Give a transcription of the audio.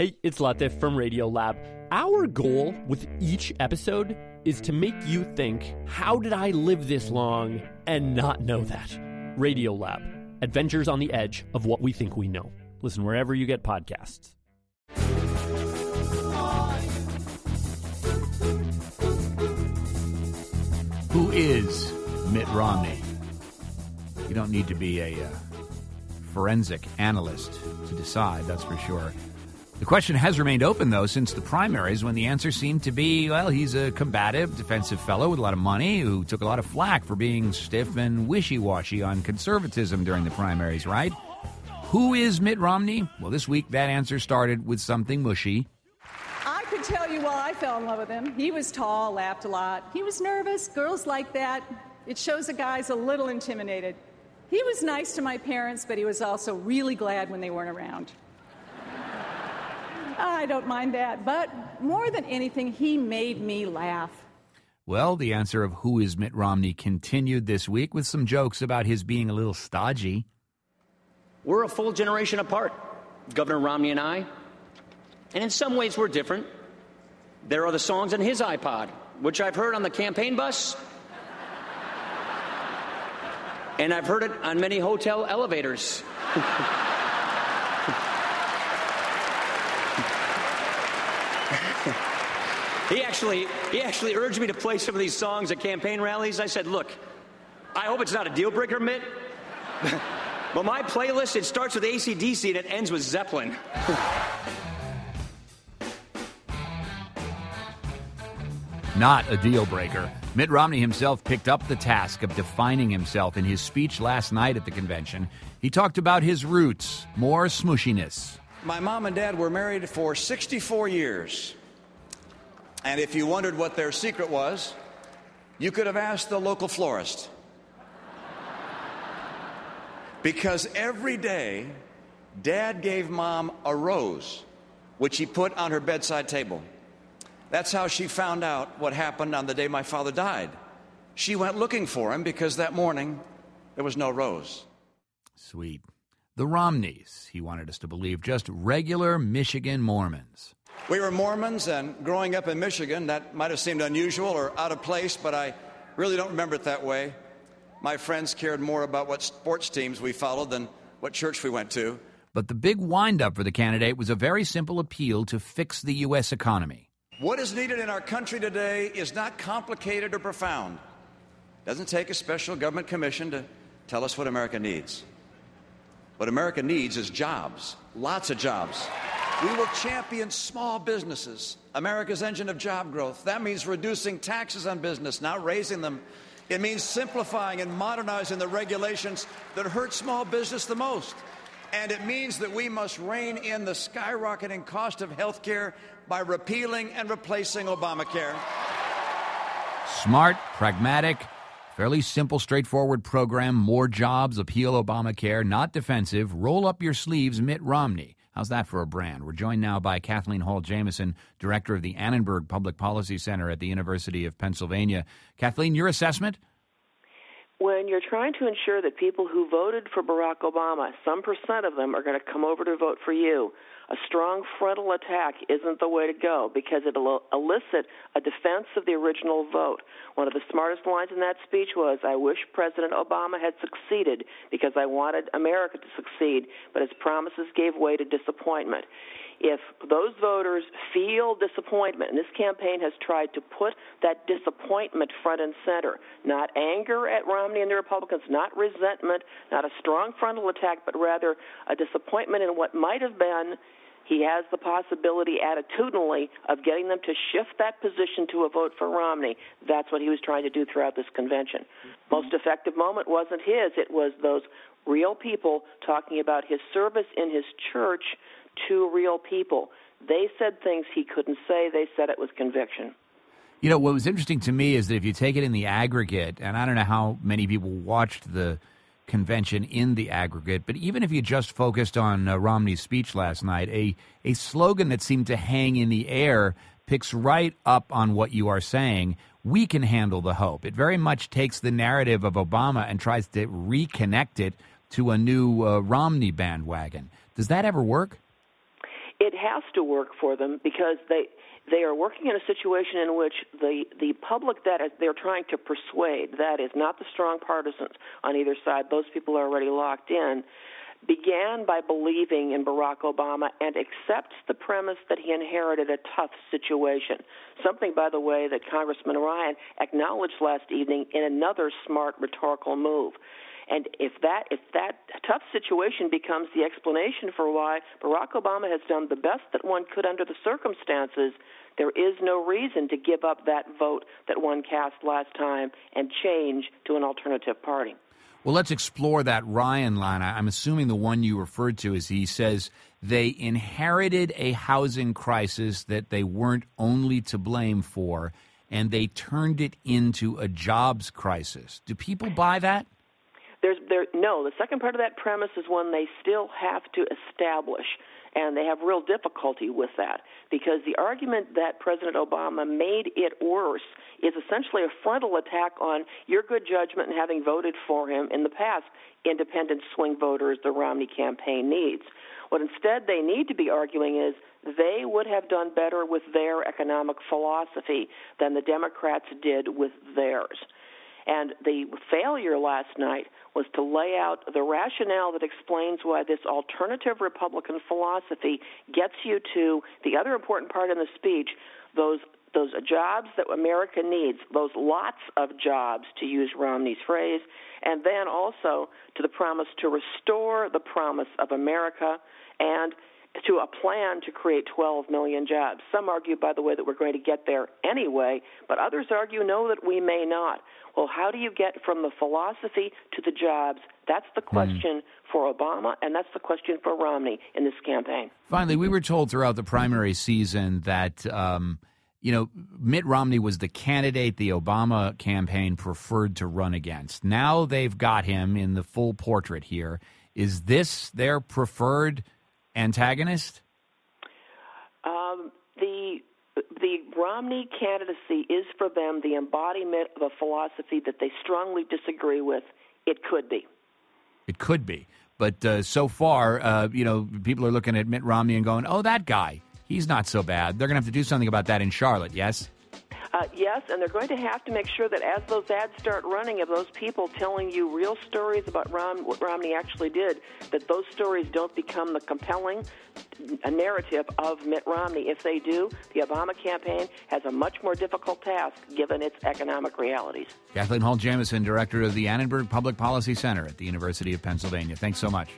Hey, it's Latif from Radiolab. Our goal with each episode is to make you think, how did I live this long and not know that? Radiolab, adventures on the edge of what we think we know. Listen wherever you get podcasts. Who is Mitt Romney? You don't need to be a uh, forensic analyst to decide, that's for sure. The question has remained open, though, since the primaries, when the answer seemed to be well, he's a combative, defensive fellow with a lot of money who took a lot of flack for being stiff and wishy washy on conservatism during the primaries, right? Who is Mitt Romney? Well, this week that answer started with something mushy. I could tell you why I fell in love with him. He was tall, laughed a lot. He was nervous. Girls like that. It shows a guy's a little intimidated. He was nice to my parents, but he was also really glad when they weren't around. I don't mind that, but more than anything, he made me laugh. Well, the answer of who is Mitt Romney continued this week with some jokes about his being a little stodgy. We're a full generation apart, Governor Romney and I. And in some ways, we're different. There are the songs on his iPod, which I've heard on the campaign bus and I've heard it on many hotel elevators. he actually he actually urged me to play some of these songs at campaign rallies. I said, "Look, I hope it's not a deal breaker, Mitt." but my playlist it starts with ACDC and it ends with Zeppelin. Not a deal breaker. Mitt Romney himself picked up the task of defining himself in his speech last night at the convention. He talked about his roots, more smushiness. My mom and dad were married for 64 years. And if you wondered what their secret was, you could have asked the local florist. Because every day, dad gave mom a rose, which he put on her bedside table. That's how she found out what happened on the day my father died. She went looking for him because that morning there was no rose. Sweet. The Romneys, he wanted us to believe, just regular Michigan Mormons. We were Mormons, and growing up in Michigan, that might have seemed unusual or out of place, but I really don't remember it that way. My friends cared more about what sports teams we followed than what church we went to. But the big windup for the candidate was a very simple appeal to fix the U.S. economy. What is needed in our country today is not complicated or profound. It doesn't take a special government commission to tell us what America needs. What America needs is jobs, lots of jobs. We will champion small businesses, America's engine of job growth. That means reducing taxes on business, not raising them. It means simplifying and modernizing the regulations that hurt small business the most. And it means that we must rein in the skyrocketing cost of health care by repealing and replacing Obamacare. Smart, pragmatic, fairly simple, straightforward program. More jobs, appeal Obamacare, not defensive. Roll up your sleeves, Mitt Romney. How's that for a brand? We're joined now by Kathleen Hall Jamieson, director of the Annenberg Public Policy Center at the University of Pennsylvania. Kathleen, your assessment? When you're trying to ensure that people who voted for Barack Obama, some percent of them are going to come over to vote for you, a strong frontal attack isn't the way to go because it'll elicit a defense of the original vote. One of the smartest lines in that speech was, I wish President Obama had succeeded because I wanted America to succeed, but his promises gave way to disappointment if those voters feel disappointment, and this campaign has tried to put that disappointment front and center, not anger at Romney and the Republicans, not resentment, not a strong frontal attack, but rather a disappointment in what might have been. He has the possibility attitudinally of getting them to shift that position to a vote for Romney. That's what he was trying to do throughout this convention. Mm-hmm. Most effective moment wasn't his, it was those real people talking about his service in his church to real people. They said things he couldn't say. They said it was conviction. You know, what was interesting to me is that if you take it in the aggregate, and I don't know how many people watched the convention in the aggregate, but even if you just focused on uh, Romney's speech last night, a, a slogan that seemed to hang in the air picks right up on what you are saying. We can handle the hope. It very much takes the narrative of Obama and tries to reconnect it to a new uh, Romney bandwagon. Does that ever work? It has to work for them because they they are working in a situation in which the the public that they're trying to persuade, that is not the strong partisans on either side, those people are already locked in, began by believing in Barack Obama and accepts the premise that he inherited a tough situation. Something, by the way, that Congressman Ryan acknowledged last evening in another smart rhetorical move. And if that if that tough situation becomes the explanation for why Barack Obama has done the best that one could under the circumstances, there is no reason to give up that vote that one cast last time and change to an alternative party. Well, let's explore that Ryan line. I'm assuming the one you referred to is he says they inherited a housing crisis that they weren't only to blame for, and they turned it into a jobs crisis. Do people buy that? There's there no. The second part of that premise is one they still have to establish and they have real difficulty with that because the argument that President Obama made it worse is essentially a frontal attack on your good judgment in having voted for him in the past, independent swing voters the Romney campaign needs. What instead they need to be arguing is they would have done better with their economic philosophy than the Democrats did with theirs. And the failure last night was to lay out the rationale that explains why this alternative Republican philosophy gets you to the other important part in the speech, those those jobs that America needs, those lots of jobs, to use Romney's phrase, and then also to the promise to restore the promise of America and to a plan to create 12 million jobs. Some argue, by the way, that we're going to get there anyway, but others argue no, that we may not. Well, how do you get from the philosophy to the jobs? That's the hmm. question mm. for Obama, and that's the question for Romney in this campaign. Finally, we were told throughout the primary season that. Um, you know, Mitt Romney was the candidate the Obama campaign preferred to run against. Now they've got him in the full portrait here. Is this their preferred antagonist? Um, the the Romney candidacy is for them the embodiment of a philosophy that they strongly disagree with. It could be. It could be. But uh, so far, uh, you know, people are looking at Mitt Romney and going, oh, that guy, he's not so bad. They're going to have to do something about that in Charlotte, yes? Uh, yes, and they're going to have to make sure that as those ads start running of those people telling you real stories about Rom- what Romney actually did, that those stories don't become the compelling narrative of Mitt Romney. If they do, the Obama campaign has a much more difficult task given its economic realities. Kathleen Hall Jamieson, director of the Annenberg Public Policy Center at the University of Pennsylvania. Thanks so much.